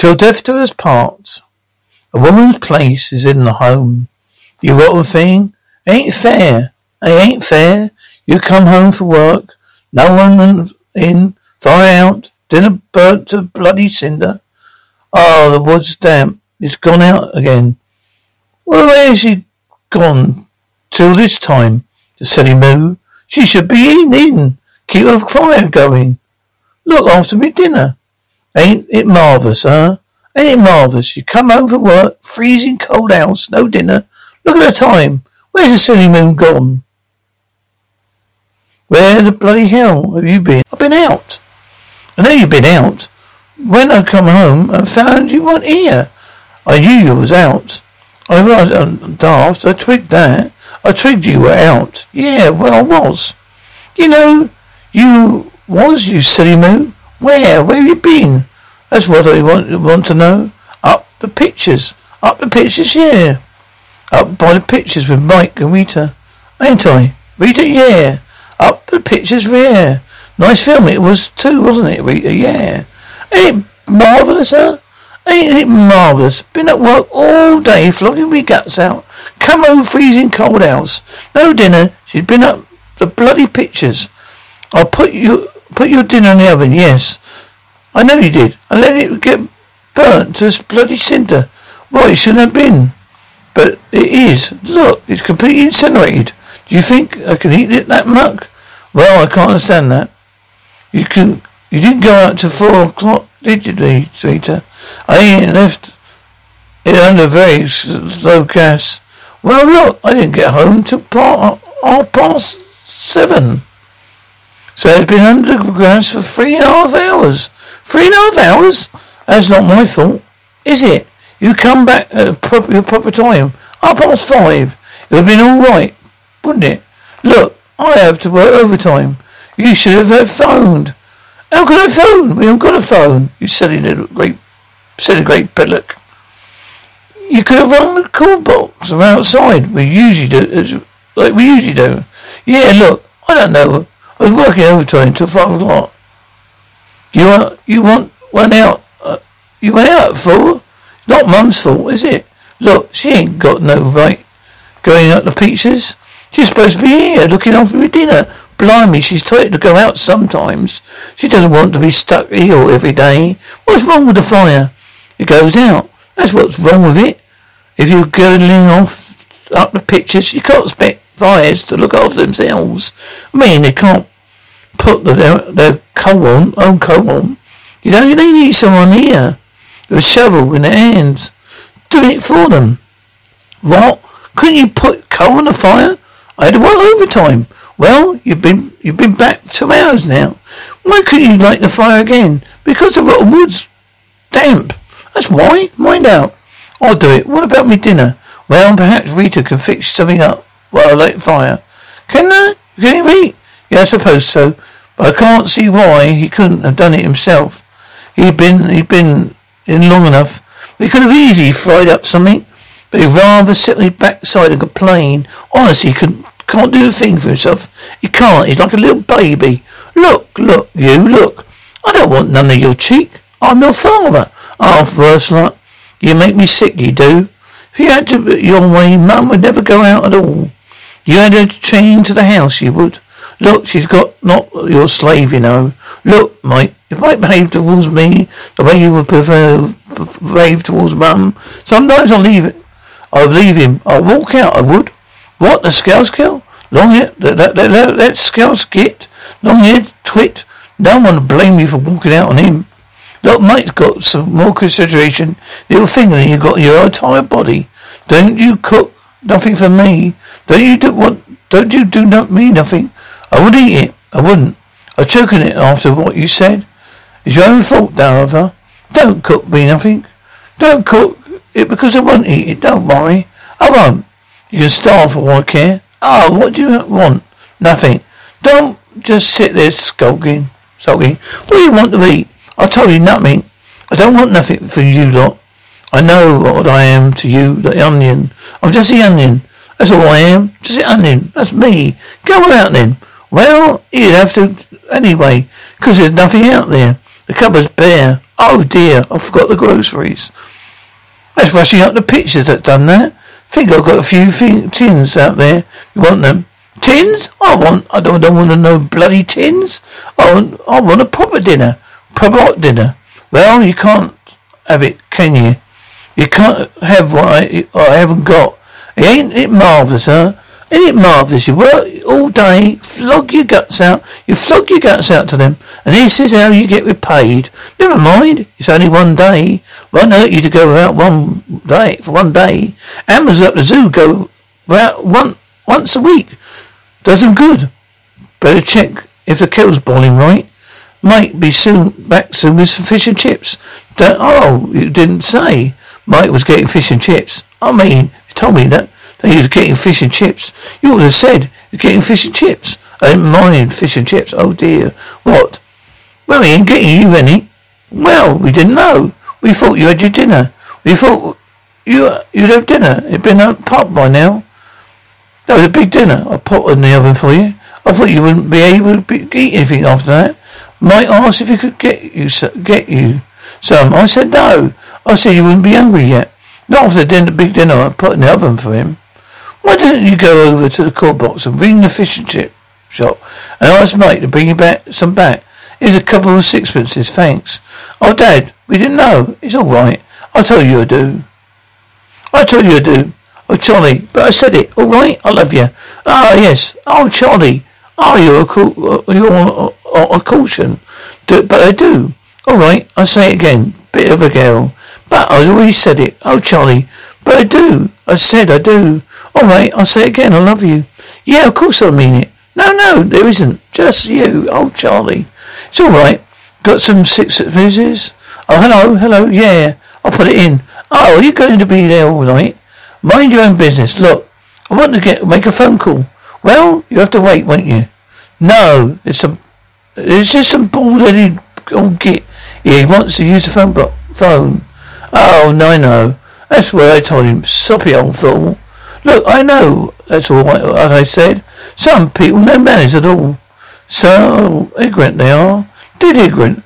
Till death do us part. A woman's place is in the home. You rotten thing. Ain't fair. It ain't fair. You come home for work. No one in. Fire out. Dinner burnt to bloody cinder. Oh, the wood's damp. It's gone out again. Well, where is she gone till this time? The silly moo. She should be eating in. Keep a fire going. Look after me dinner. Ain't it marvellous, huh? Ain't it marvellous? You come home from work, freezing cold house, no dinner. Look at the time. Where's the silly moon gone? Where the bloody hell have you been? I've been out. I know you've been out. When I come home, I found you weren't here. I knew you was out. I was um, daft. I twigged that. I twigged you were out. Yeah, well, I was. You know, you was, you silly moon. Where? Where have you been? That's what I want, want to know. Up the pictures. Up the pictures, yeah. Up by the pictures with Mike and Rita. Ain't I? Rita, yeah. Up the pictures, yeah. Nice film it was too, wasn't it, Rita? Yeah. Ain't it marvellous, huh? Ain't it marvellous? Been at work all day, flogging me guts out. Come home freezing cold house. No dinner. She's been up the bloody pictures. I'll put you put your dinner in the oven, yes. I know you did. I let it get burnt to this bloody cinder. Why, it shouldn't have been. But it is. Look, it's completely incinerated. Do you think I can eat it that muck? Well, I can't understand that. You can. You didn't go out till four o'clock, did you, Rita? I left it under very low gas. Well, look, I didn't get home till half past seven. So it's been under gas for three and a half hours. Three and a half hours? That's not my fault, is it? You come back uh, at proper, your proper time. Half past five. It would have been all right, wouldn't it? Look, I have to work overtime. You should have uh, phoned. How could I phone? We haven't got a phone. You silly little great, silly great pillock. You could have rung the call box from outside. We usually do, like we usually do. Yeah, look, I don't know. I was working overtime until five o'clock. You want, you want one out? Uh, you went out four? Not Mum's fault, is it? Look, she ain't got no right going out to Peaches. She's supposed to be here looking after me dinner. Blimey, she's tired to go out sometimes. She doesn't want to be stuck here every day. What's wrong with the fire? It goes out. That's what's wrong with it. If you're going off up the pictures, you can't expect fires to look after themselves. I mean, they can't put the, their coal on, coal on. You know, they need someone here with a shovel in their hands, doing it for them. What? Couldn't you put coal on the fire? I had to work overtime. Well, you've been you've been back two hours now. Why couldn't you light the fire again? Because the rotten wood's damp. That's why. Mind out. I'll do it. What about me dinner? Well, perhaps Rita can fix something up while I light the fire. Can I? Can you eat? Yeah, I suppose so. But I can't see why he couldn't have done it himself. He'd been he'd been in long enough. He could have easily fried up something, but he'd rather sit on his backside and complain. Honestly, he can, can't do a thing for himself. He can't. He's like a little baby. Look, look, you, look. I don't want none of your cheek. I'm your father. Oh, worse luck. You make me sick, you do. If you had to your way, Mum would never go out at all. You had to chained to the house, you would. Look, she's got not your slave, you know. Look, Mike, if Mike behaved towards me the way you would prefer behave towards Mum, sometimes I'll leave it. I'll leave him. I'll walk out, I would. What, the scouts kill? Long head, that, that, that, scouts get? Long head, twit. No one will blame me for walking out on him. Look, Mike's got some more consideration. Little thing than you got your entire body. Don't you cook nothing for me? Don't you do what? Don't you do not me nothing? I would eat it. I wouldn't. I'd choke on it after what you said. It's your own fault, Darver. Don't cook me nothing. Don't cook it because I won't eat it. Don't worry. I won't. You can starve for all I care. Oh, what do you want? Nothing. Don't just sit there skulking. Sulking. What do you want to eat? I told you nothing. I don't want nothing from you lot. I know what I am to you, the onion. I'm just the onion. That's all I am. Just the onion. That's me. Go out then. Well, you'd have to anyway, because there's nothing out there. The cupboard's bare. Oh dear, I forgot the groceries. That's rushing up the pictures that done that. Think I've got a few tins out there. You want them? Tins? I want. I don't, don't want know bloody tins. I want. I want a proper dinner. Proper hot dinner. Well, you can't have it, can you? You can't have what I, I haven't got. Ain't it marvellous, huh? Ain't it marvellous? You work all day, flog your guts out, you flog your guts out to them, and this is how you get repaid. Never mind, it's only one day. Won't hurt you to go out one day, for one day. Animals at the zoo go out one, once a week. Does them good. Better check if the kettle's boiling right. Might be soon back soon with some fish and chips. Don't, oh, you didn't say. Mike was getting fish and chips. I mean, you told me that. He was getting fish and chips. You would have said you're getting fish and chips. I didn't mind fish and chips. Oh dear. What? Well, he ain't getting you any. Well, we didn't know. We thought you had your dinner. We thought you you'd have dinner. It'd been a popped by now. That was a big dinner. I put in the oven for you. I thought you wouldn't be able to eat anything after that. Mike asked if he could get you get you some. I said no. I said you wouldn't be hungry yet. Not after the dinner, big dinner I put in the oven for him. Why didn't you go over to the court box and ring the fish and chip shop and ask mate to bring you back some back? Here's a couple of sixpences, thanks. Oh, Dad, we didn't know. It's all right. I told you I do. I told you I do. Oh, Charlie, but I said it. All right, I love you. Ah, yes. Oh, Charlie. Oh, you're a, cool, uh, you're a, a, a caution. Do, but I do. All right, I say it again. Bit of a girl. But I already said it. Oh, Charlie. But I do. I said I do. All right, I'll say it again. I love you. Yeah, of course I mean it. No, no, there isn't. Just you. Oh, Charlie. It's all right. Got some six visitors? Oh, hello, hello. Yeah, I'll put it in. Oh, are you going to be there all night? Mind your own business. Look, I want to get make a phone call. Well, you have to wait, won't you? No, it's some. It's just some bald-headed old git. Yeah, he wants to use the phone. phone. Oh, no, know. That's what I told him. Soppy old fool. Look, I know. That's all what I said. Some people no manners at all. So ignorant they are. Did ignorant.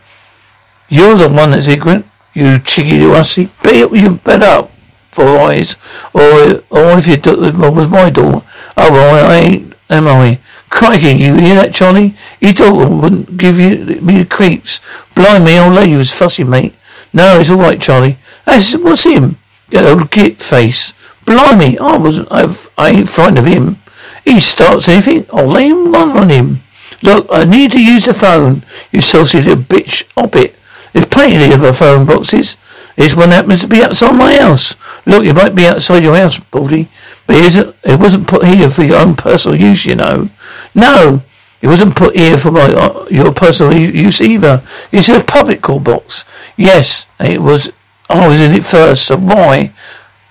You're the one that's ignorant. You cheeky little Be you bet up for eyes. Or or if you took the was my door. Oh well, I ain't am I? Crikey, you hear that, Johnny? Charlie? Your daughter wouldn't give you me the creeps. Blind me, old lady was fussy, mate. No, it's all right, Charlie. That's what's him? That old git face. Blimey, I wasn't, I've, I ain't frightened of him. He starts anything, I'll lay one on him. Look, I need to use the phone, you saucy little bitch. Op it. There's plenty of other phone boxes. This one happens to be outside my house. Look, it might be outside your house, Baldy, but it wasn't put here for your own personal use, you know. No, it wasn't put here for my, uh, your personal use either. It's a public call box. Yes, it was, I was in it first, so why?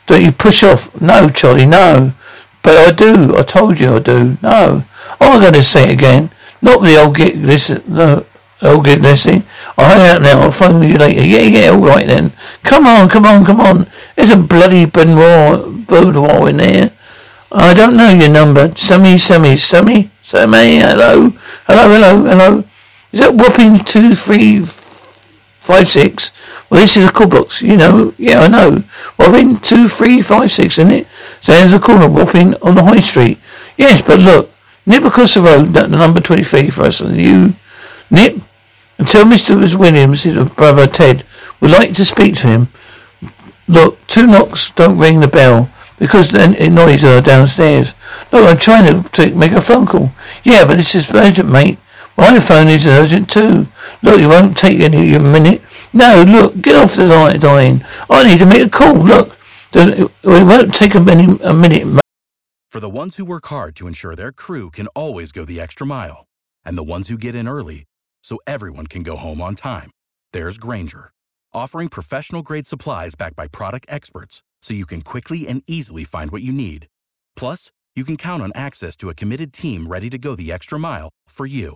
Don't you push off? No, Charlie, no. But I do. I told you I do. No. I'm going to say it again. Not the old git listen. No, old git listening. I'll hang out now. I'll phone you later. Yeah, yeah, all right then. Come on, come on, come on. A bloody Benoit boudoir in there. I don't know your number. Sammy, Sammy, Sammy, Sammy. Hello, hello, hello, hello. Is that whopping two, three, five, six? Well, this is a call box. You know, yeah, I know. Wapping two, three, five, six, isn't it? So there's a corner Wapping on the high street. Yes, but look, nip across the road, number twenty-three for us, and you nip and tell Mr. Williams, his brother Ted, would like to speak to him. Look, two knocks don't ring the bell because then it annoys her downstairs. Look, I'm trying to take, make a phone call. Yeah, but this is urgent, mate. My phone is urgent too. Look, it won't take any a minute. No, look, get off the line, dying. I need to make a call. Look, it won't take a minute. A minute. For the ones who work hard to ensure their crew can always go the extra mile, and the ones who get in early so everyone can go home on time, there's Grainger, offering professional grade supplies backed by product experts, so you can quickly and easily find what you need. Plus, you can count on access to a committed team ready to go the extra mile for you.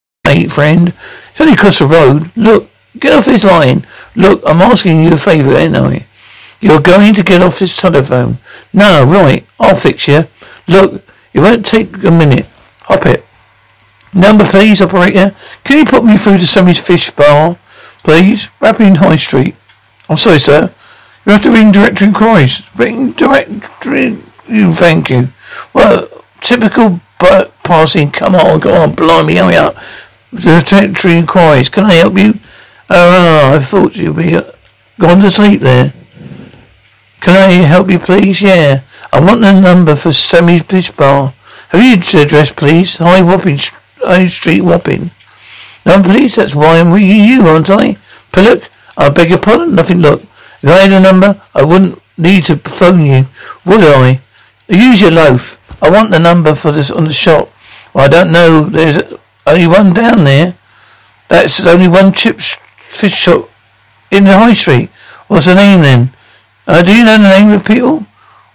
Hey, friend. It's only across the road. Look, get off this line. Look, I'm asking you a favour, ain't I? You're going to get off this telephone. No, right. I'll fix you. Look, it won't take a minute. Hop it. Number, please, operator. Can you put me through to Sammy's Fish Bar, please? Wapping High Street. I'm sorry, sir. You have to ring direct inquiries. Ring direct. You, thank you. Well, typical but passing. Come on, go on, blimey, hurry up. Secretary inquiries. Can I help you? Oh, I thought you'd be uh, gone to sleep there. Can I help you, please? Yeah. I want the number for Sammy's Fish Bar. Have you the address, please? High Wapping, High Street, Wapping. No, please. That's why I'm with you, aren't I? Pillock, I beg your pardon. Nothing. Look, if I had a number, I wouldn't need to phone you, would I? Use your loaf. I want the number for this on the shop. Well, I don't know. There's only one down there. That's only one chip fish shop in the high street. What's the name then? Uh, do you know the name of people?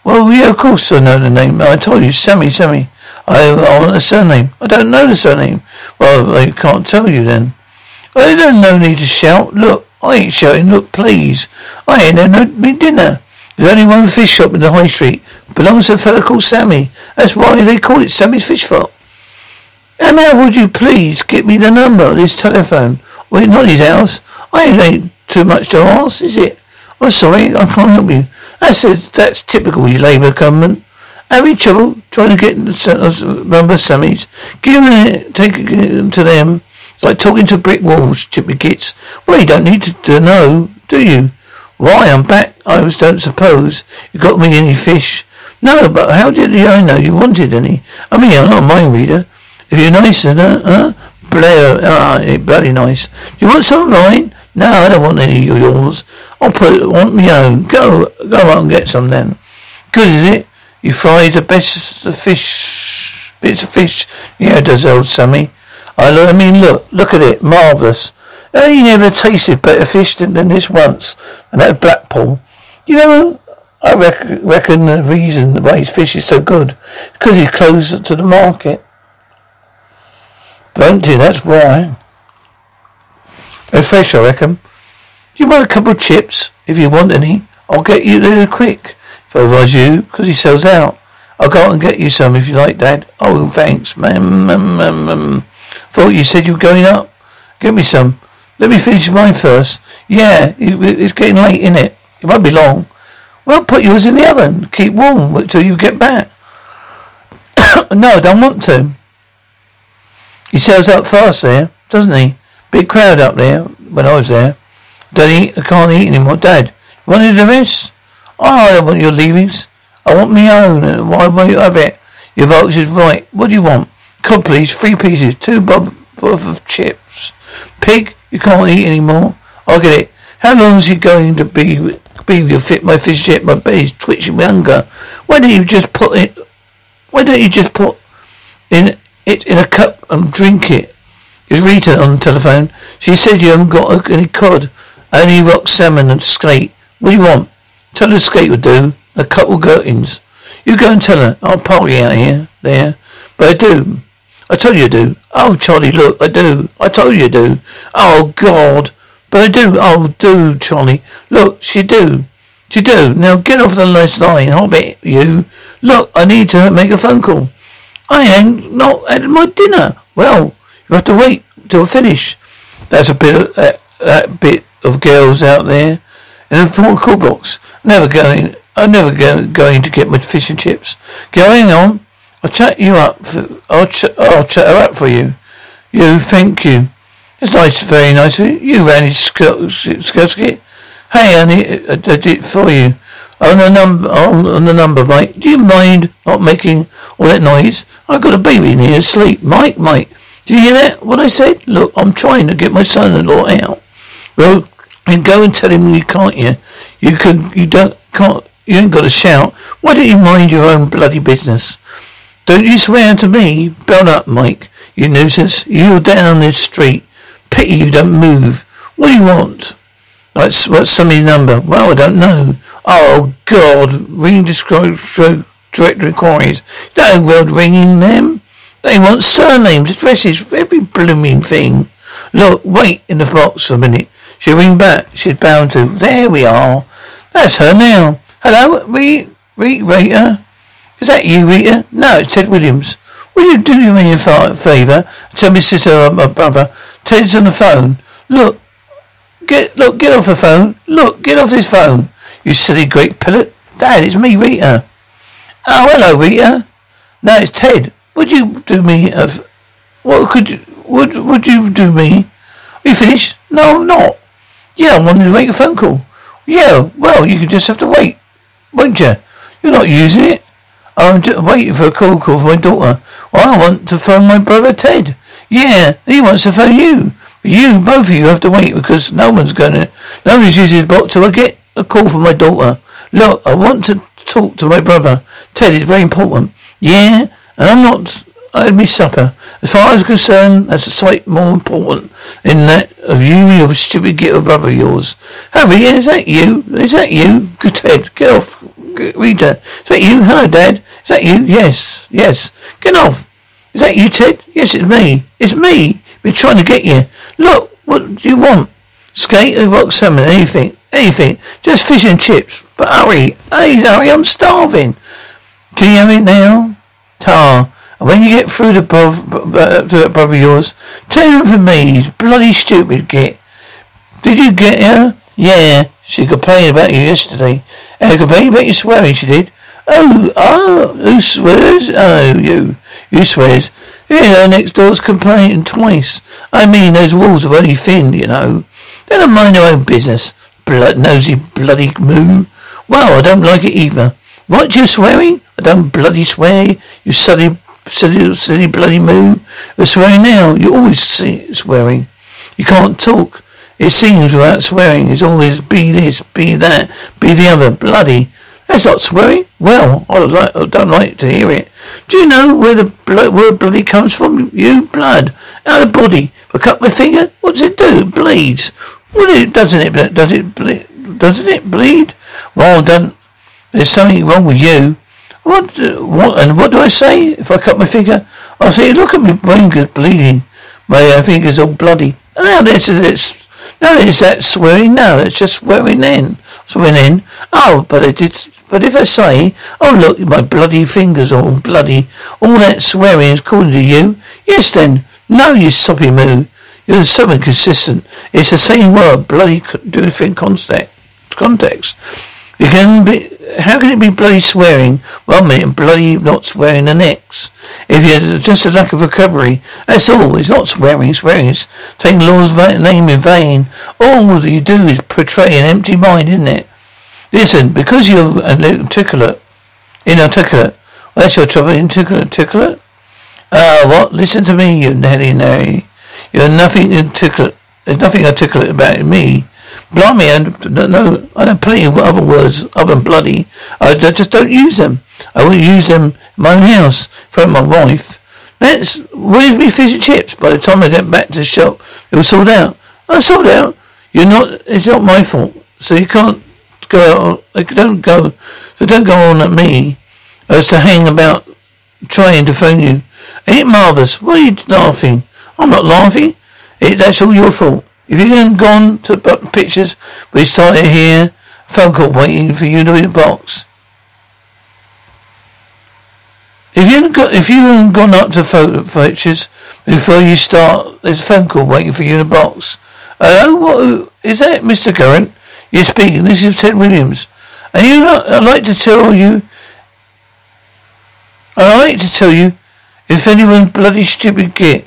Well, yeah, of course I know the name. I told you, Sammy, Sammy. I, I want the surname. I don't know the surname. Well, they can't tell you then. They don't no need to shout. Look, I ain't shouting. Look, please. I ain't had no me dinner. There's only one fish shop in the high street. Belongs to a fellow called Sammy. That's why they call it Sammy's Fish Shop. Emma, would you please give me the number of this telephone? Well, not his house. I ain't too much to ask, is it? I'm sorry, I can't help you. That's a, that's typical you Labour government. Having trouble trying to get the number Sammy's. Give it, take it to them. It's like talking to brick walls, Chippy Gits. Well, you don't need to, to know, do you? Why, I'm back. I was, don't suppose you got me any fish. No, but how did I know you wanted any? I mean, I'm not a mind reader. If you're nice, then, uh, huh? Blair, ah, uh, bloody nice. Do you want some of mine? No, I don't want any of yours. I'll put want my own. Go, go out and get some then. Good, is it? You fry the best the fish, bits of fish. Yeah, does old Sammy. I, I mean, look, look at it. Marvellous. Oh, you never tasted better fish than, than this once. And that Blackpool. You know, I reckon, reckon the reason why his fish is so good because he's close to the market. Don't you? That's why. They're fresh, I reckon. You want a couple of chips, if you want any. I'll get you there quick, if I was you, because he sells out. I'll go out and get you some if you like, Dad. Oh, thanks, man. Thought you said you were going up. Get me some. Let me finish mine first. Yeah, it's getting late, isn't it? It won't be long. Well, put yours in the oven. Keep warm until you get back. no, I don't want to. He sells out fast there, doesn't he? Big crowd up there when I was there. Don't eat, I can't eat anymore. Dad, you wanted the rest? Oh, I don't want your leavings. I want me own. Why won't you have it? Your vulture's right. What do you want? Cod, please. Three pieces. Two bob worth of chips. Pig, you can't eat any more. I'll get it. How long is he going to be? Be your fit my fish chip. My belly's twitching with hunger. Why don't you just put it? Why don't you just put in it in a cup and drink it? It's Rita on the telephone. She said you haven't got any cod, only rock salmon and skate. What do you want? Tell her skate will do. A couple gherkins. You go and tell her. I'll party out here, there. But I do. I told you I do. Oh, Charlie, look, I do. I told you I do. Oh, God. But I do. Oh, do, Charlie. Look, she do. She do. Now get off the last line. I'll bet you. Look, I need to make a phone call. I ain't not at my dinner. Well, you have to wait till I finish. That's a bit of that, that bit of girls out there in a poor call box. Never going. I'm never go, going to get my fish and chips. Going on. I'll chat you up. For, I'll ch- I'll chat her up for you. You, thank you. It's nice, very nice of you. You, Randy Skursky. Hey, Annie, I did it for you. On the number, on, the number, mate. Do you mind not making all that noise? I've got a baby in here asleep. Mike, Mike. Do you hear that? What I said? Look, I'm trying to get my son-in-law out. Well, and go and tell him you can't. You, you can. You don't. Can't. You ain't got to shout. Why don't you mind your own bloody business? Don't you swear to me. Bell up, Mike. You nuisance. You're down this street. Pity you don't move. What do you want? What's, what's somebody's number? Well, I don't know. Oh, God. Ring direct inquiries. No world ringing them. They want surnames, addresses, every blooming thing. Look, wait in the box a minute. She'll ring back. She's bound to. There we are. That's her now. Hello, Rita? Rita? Is that you, Rita? No, it's Ted Williams. Will you do me a favour? Tell me sister or my brother. Ted's on the phone. Look. Get, look, get off the phone. Look, get off this phone. You silly great pilot. Dad, it's me, Rita. Oh, hello, Rita. No, it's Ted. Would you do me a... What could you... Would, would you do me... Are you finished? No, I'm not. Yeah, I wanted to make a phone call. Yeah, well, you just have to wait. Won't you? You're not using it. I'm just waiting for a call call for my daughter. Well, I want to phone my brother Ted. Yeah, he wants to phone you. You, both of you, have to wait because no one's gonna... Nobody's using his box till I get a call from my daughter. Look, I want to talk to my brother. Ted, it's very important. Yeah, and I'm not. I had me supper. As far as I'm concerned, that's a sight more important than that of you and your stupid ghetto brother of yours. Harry, is that you? Is that you? Good Ted, get off. Rita, is that you? Hello, Dad. Is that you? Yes, yes. Get off. Is that you, Ted? Yes, it's me. It's me. Been trying to get you. Look, what do you want? Skate, a rock salmon, anything, anything. Just fish and chips. But hurry, hey, hurry, I'm starving. Can you have it now? Tar. And when you get through the brother, to that brother of yours, him for me. Bloody stupid, git. Did you get her? Yeah. She complained about you yesterday. And complained about you swearing, she did. Oh, oh, who swears? Oh, you. You swears. Yeah, next door's complaining twice. I mean, those walls are only thin, you know. They don't mind their own business. Blood nosy bloody moo. Well, I don't like it either. What, you swearing? I don't bloody swear, you silly, silly, silly bloody moo. You're swearing now. You always see swearing. You can't talk. It seems without swearing. It's always be this, be that, be the other. Bloody. That's not swearing. Well, I, like, I don't like to hear it. Do you know where the blood, where bloody comes from? You blood out of body. If I cut my finger, what does it do? It bleeds. What it doesn't it? Does it bleed? Doesn't it bleed? Well done. There's something wrong with you. What, what, and what do I say if I cut my finger? I say, look at my fingers bleeding. My uh, fingers all bloody. Now this is, now is that swearing? No, it's just swearing in. Swearing in. Oh, but I did, but if I say, oh look, my bloody fingers are all bloody, all that swearing is according to you, yes then, no, you soppy moo. You're so inconsistent. It's the same word, bloody different context. Context. You can be, how can it be bloody swearing one minute and bloody not swearing the next? If you're just a lack of recovery, that's all. It's not swearing, swearing is taking Lord's name in vain. All you do is portray an empty mind, isn't it? Listen, because you're inarticulate, inarticulate, well, that's your trouble, inarticulate? Ah, uh, what? Listen to me, you Nelly Nay. You're nothing articulate. There's nothing articulate about me. Blimey, and no I don't of other words other than bloody. I, just don't use them. I won't use them in my own house for my wife. Let's, where's me fish and chips? By the time I get back to the shop, it was sold out. I sold out. You're not, it's not my fault. So you can't go, don't go, so don't go on at me as to hang about trying to phone you. Ain't marvellous? Why are you laughing? I'm not laughing. It, that's all your fault. If you hadn't gone to the pictures, we started here, phone call waiting for you in the box. If you got, if you hadn't gone up to photo pictures before you start, there's a phone call waiting for you in the box. Hello, what is that, Mr. Current? You're speaking. This is Ted Williams. And you, I'd like to tell you. I'd like to tell you, if anyone bloody stupid git,